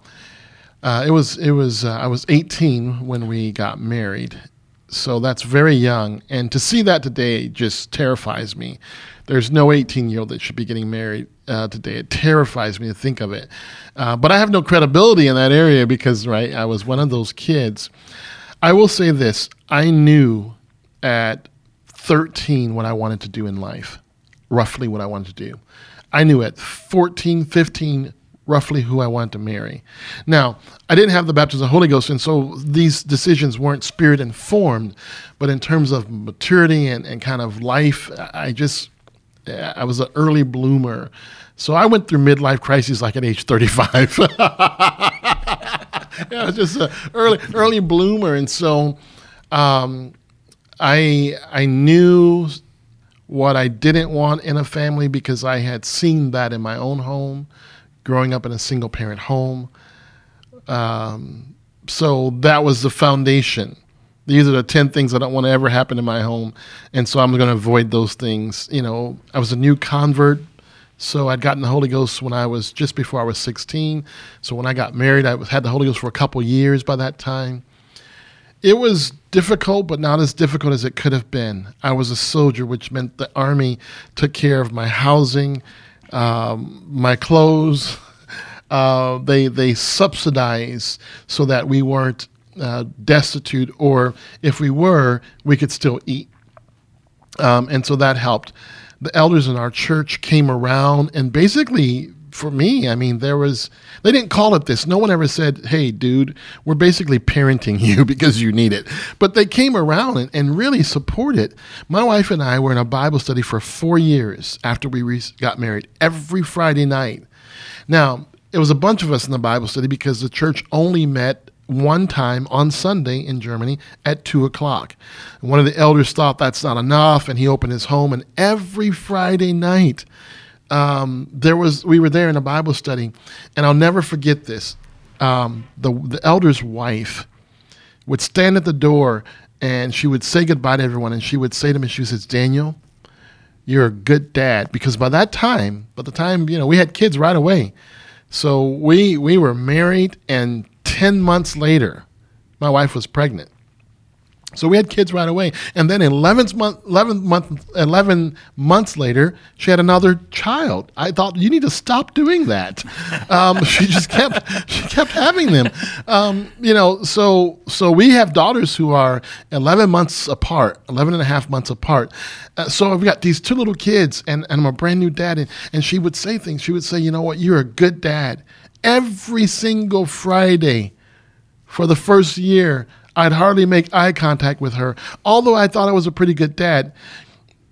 uh, it was it was uh, I was 18 when we got married, so that's very young. And to see that today just terrifies me. There's no 18 year old that should be getting married uh, today. It terrifies me to think of it. Uh, but I have no credibility in that area because right, I was one of those kids. I will say this: I knew at 13 what I wanted to do in life, roughly what I wanted to do. I knew at 14, 15 roughly who I wanted to marry. Now, I didn't have the baptism of the Holy Ghost, and so these decisions weren't spirit informed, but in terms of maturity and, and kind of life, I just, I was an early bloomer. So I went through midlife crises like at age 35. yeah, I was just an early, early bloomer. And so um, I, I knew what I didn't want in a family because I had seen that in my own home, growing up in a single parent home. Um, so that was the foundation. These are the 10 things I don't want to ever happen in my home. And so I'm going to avoid those things. You know, I was a new convert. So I'd gotten the Holy Ghost when I was just before I was 16. So when I got married, I had the Holy Ghost for a couple years by that time. It was difficult, but not as difficult as it could have been. I was a soldier, which meant the Army took care of my housing, um, my clothes. Uh, they they subsidized so that we weren't uh, destitute, or if we were, we could still eat. Um, and so that helped. The elders in our church came around and basically for me, I mean, there was, they didn't call it this. No one ever said, hey, dude, we're basically parenting you because you need it. But they came around and, and really supported. My wife and I were in a Bible study for four years after we re- got married, every Friday night. Now, it was a bunch of us in the Bible study because the church only met one time on Sunday in Germany at two o'clock. One of the elders thought that's not enough, and he opened his home, and every Friday night, um, there was we were there in a Bible study, and I'll never forget this. Um, the the elder's wife would stand at the door and she would say goodbye to everyone, and she would say to me, she says, "Daniel, you're a good dad," because by that time, by the time you know we had kids right away, so we we were married, and ten months later, my wife was pregnant. So we had kids right away, and then 11 month, 11 month, 11 months later, she had another child. I thought you need to stop doing that. Um, she just kept she kept having them. Um, you know, so so we have daughters who are 11 months apart, 11 and a half months apart. Uh, so I've got these two little kids, and, and I'm a brand new dad, and, and she would say things. She would say, you know what, you're a good dad. Every single Friday for the first year I'd hardly make eye contact with her, although I thought I was a pretty good dad.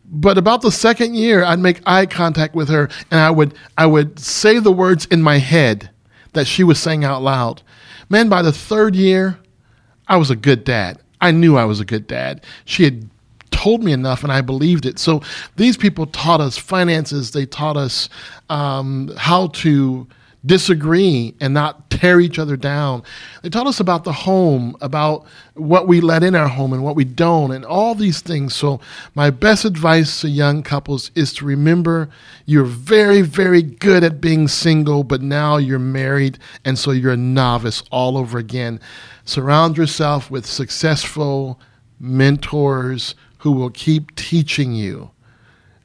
But about the second year, I'd make eye contact with her, and I would I would say the words in my head that she was saying out loud. Man, by the third year, I was a good dad. I knew I was a good dad. She had told me enough and I believed it. So these people taught us finances. They taught us um, how to disagree and not tear each other down. They taught us about the home, about what we let in our home and what we don't, and all these things. So, my best advice to young couples is to remember you're very, very good at being single, but now you're married, and so you're a novice all over again. Surround yourself with successful mentors who will keep teaching you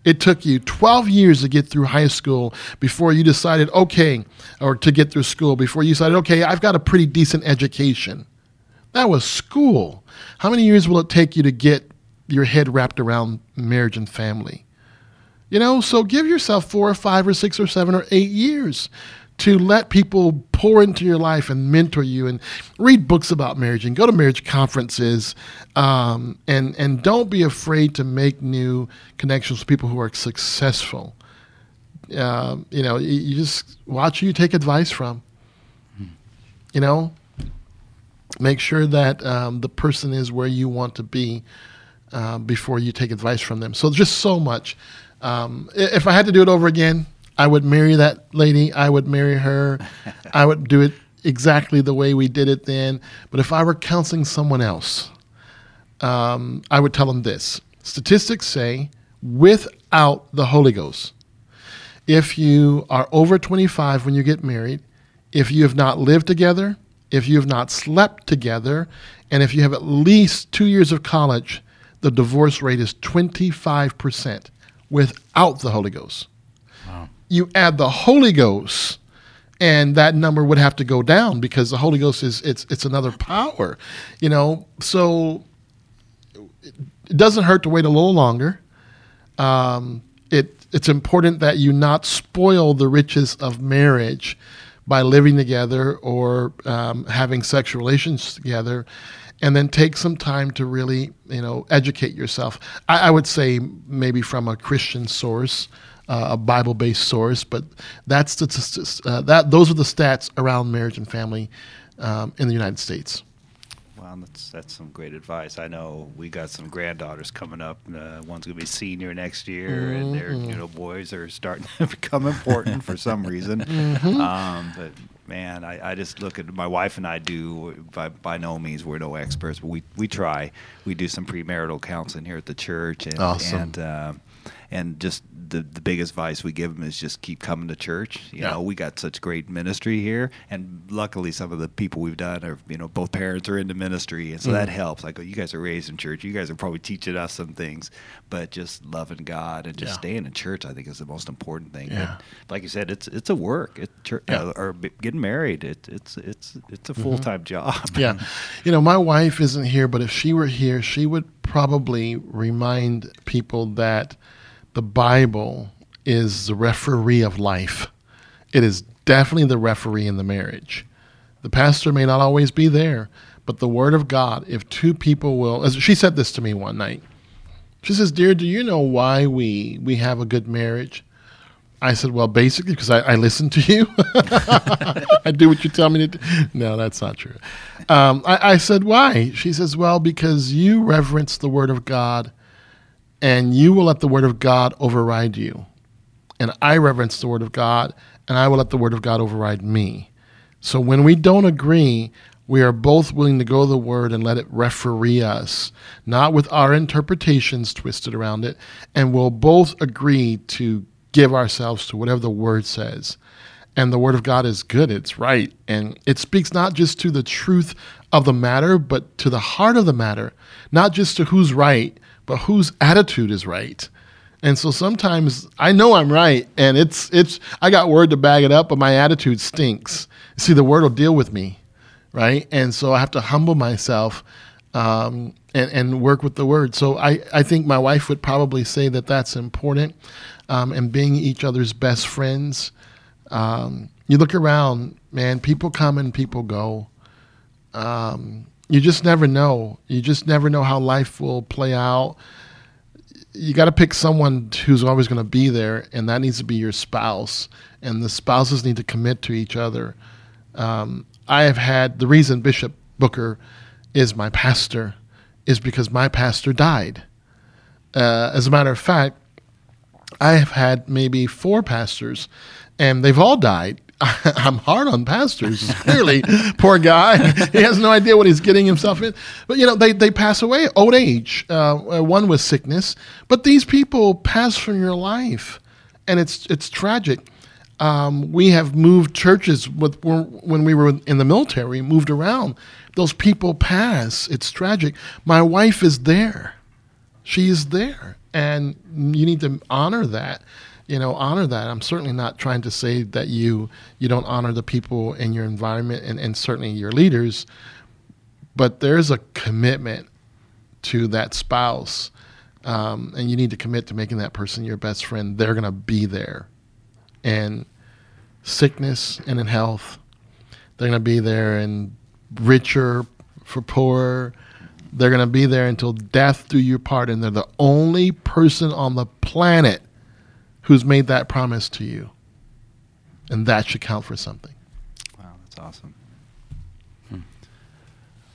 it took you 12 years to get through high school before you decided, okay, or to get through school before you decided, okay, I've got a pretty decent education. That was school. How many years will it take you to get your head wrapped around marriage and family? You know, so give yourself four or five or six or seven or eight years to let people pour into your life and mentor you and read books about marriage and go to marriage conferences um, and and don't be afraid to make new connections with people who are successful. Uh, you know, you, just watch who you take advice from. You know, make sure that um, the person is where you want to be uh, before you take advice from them. So just so much. Um, if I had to do it over again, I would marry that lady. I would marry her. I would do it exactly the way we did it then. But if I were counseling someone else, um, I would tell them this. Statistics say without the Holy Ghost, if you are over 25 when you get married, if you have not lived together, if you have not slept together, and if you have at least two years of college, the divorce rate is 25% without the Holy Ghost you add the Holy Ghost, and that number would have to go down because the Holy Ghost is it's it's another power, you know. So it doesn't hurt to wait a little longer. Um, it it's important that you not spoil the riches of marriage by living together or um, having sexual relations together and then take some time to really you know educate yourself I, I would say maybe from a christian source uh, a Bible-based source, but that's the, uh, that those are the stats around marriage and family um, in the United States. Wow. That's that's some great advice. I know we got some granddaughters coming up. Uh, one's gonna be senior next year, and their you know boys are starting to become important for some reason. Um, but man, I, I just look at my wife and I do. By by no means we're no experts, but we we try. We do some premarital counseling here at the church, and Awesome. and uh, and just the the biggest advice we give them is just keep coming to church. You Yeah. know, we got such great ministry here, and luckily some of the people we've done are you know both parents are into ministry, and so that helps. Like, oh, you guys are raised in church, you guys are probably teaching us some things, but just loving God and just Yeah. staying in church, I think, is the most important thing. Yeah. But like you said, it's it's a work. It, church, Yeah. uh, or getting married, it, it's it's it's a full time job. yeah. You know, my wife isn't here, but if she were here, she would probably remind people that the Bible is the referee of life. It is definitely the referee in the marriage. The pastor may not always be there, but the Word of God, if two people will, as she said this to me one night, she says, Dear, do you know why we, we have a good marriage? I said, Well, basically, because I, I listen to you. I do what you tell me to do. No, that's not true. Um, I, I said, Why? She says, Well, because you reverence the Word of God and you will let the Word of God override you. And I reverence the Word of God and I will let the Word of God override me. So when we don't agree, we are both willing to go to the Word and let it referee us, not with our interpretations twisted around it, and we'll both agree to give ourselves to whatever the Word says. And the Word of God is good, it's right, and it speaks not just to the truth of the matter, but to the heart of the matter, not just to who's right, but whose attitude is right. And so sometimes I know I'm right, and it's it's I got word to back it up, but my attitude stinks. See, the word will deal with me, right? And so I have to humble myself um, and and work with the word. So I I think my wife would probably say that that's important, um, and being each other's best friends. Um, you look around, man. People come and people go. Um, you just never know. You just never know how life will play out you got to pick someone who's always going to be there, and that needs to be your spouse. And the spouses need to commit to each other. Um, I have had the reason Bishop Booker is my pastor is because my pastor died. Uh, as a matter of fact, I have had maybe four pastors, and they've all died. I'm hard on pastors. Clearly, poor guy. He has no idea what he's getting himself in. But you know, they they pass away old age. Uh, one with sickness, but these people pass from your life, and it's it's tragic. Um, we have moved churches with when we were in the military, moved around. Those people pass. It's tragic. My wife is there. She is there, and you need to honor that you know honor that. I'm certainly not trying to say that you you don't honor the people in your environment and, and certainly your leaders but there's a commitment to that spouse um, and you need to commit to making that person your best friend. They're going to be there. In sickness and in health they're going to be there in richer for poorer they're going to be there until death do you part and they're the only person on the planet who's made that promise to you. And that should count for something. Wow, that's awesome.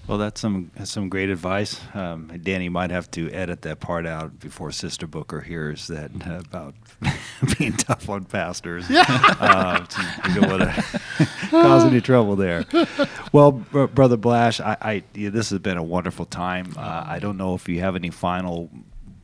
Well, that's some that's some great advice. Um, Danny might have to edit that part out before Sister Booker hears that uh, about being tough on pastors. Yeah, uh, you don't want to cause any trouble there. Well, br- brother Blash, I, I yeah, this has been a wonderful time. Uh, I don't know if you have any final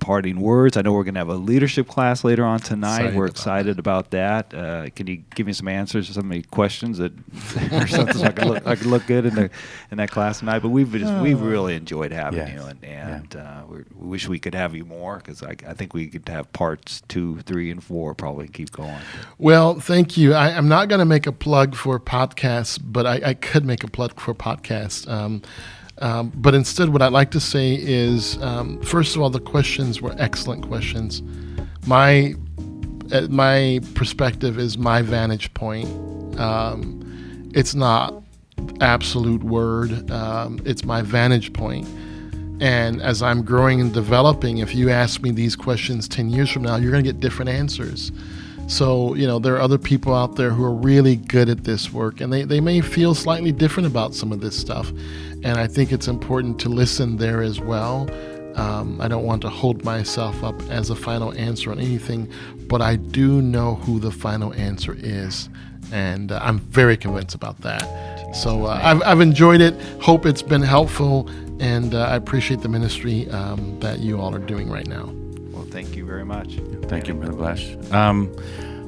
parting words. I know we're going to have a leadership class later on tonight. Excited we're about excited about that. Uh, can you give me some answers to some of the questions that or something so I could look I can look good in the in that class tonight? But we've just, we've really enjoyed having Yes. you, and, and uh, we're, we wish we could have you more because I, I think we could have parts two, three, and four probably keep going. Well, thank you. I, I'm not going to make a plug for podcasts, but I, I could make a plug for podcasts. Um, um, but instead, what I'd like to say is, um, first of all, the questions were excellent questions. My uh, my perspective is my vantage point. Um, it's not absolute word. Um, it's my vantage point. And as I'm growing and developing, if you ask me these questions 10 years from now, you're going to get different answers. So, you know, there are other people out there who are really good at this work and they, they may feel slightly different about some of this stuff. And I think it's important to listen there as well. Um, I don't want to hold myself up as a final answer on anything, but I do know who the final answer is. And uh, I'm very convinced about that. So uh, I've, I've enjoyed it. Hope it's been helpful. And uh, I appreciate the ministry um, that you all are doing right now. Thank you very much. Thank you, Brother Blash. Um,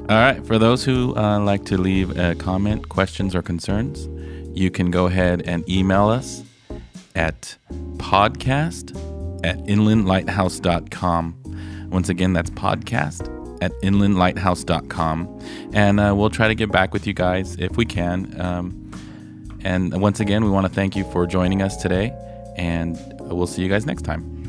all right. For those who uh, like to leave a comment, questions, or concerns, you can go ahead and email us at podcast at inlandlighthouse.com. Once again, that's podcast at inlandlighthouse.com. And uh, we'll try to get back with you guys if we can. Um, and once again, we want to thank you for joining us today, and we'll see you guys next time.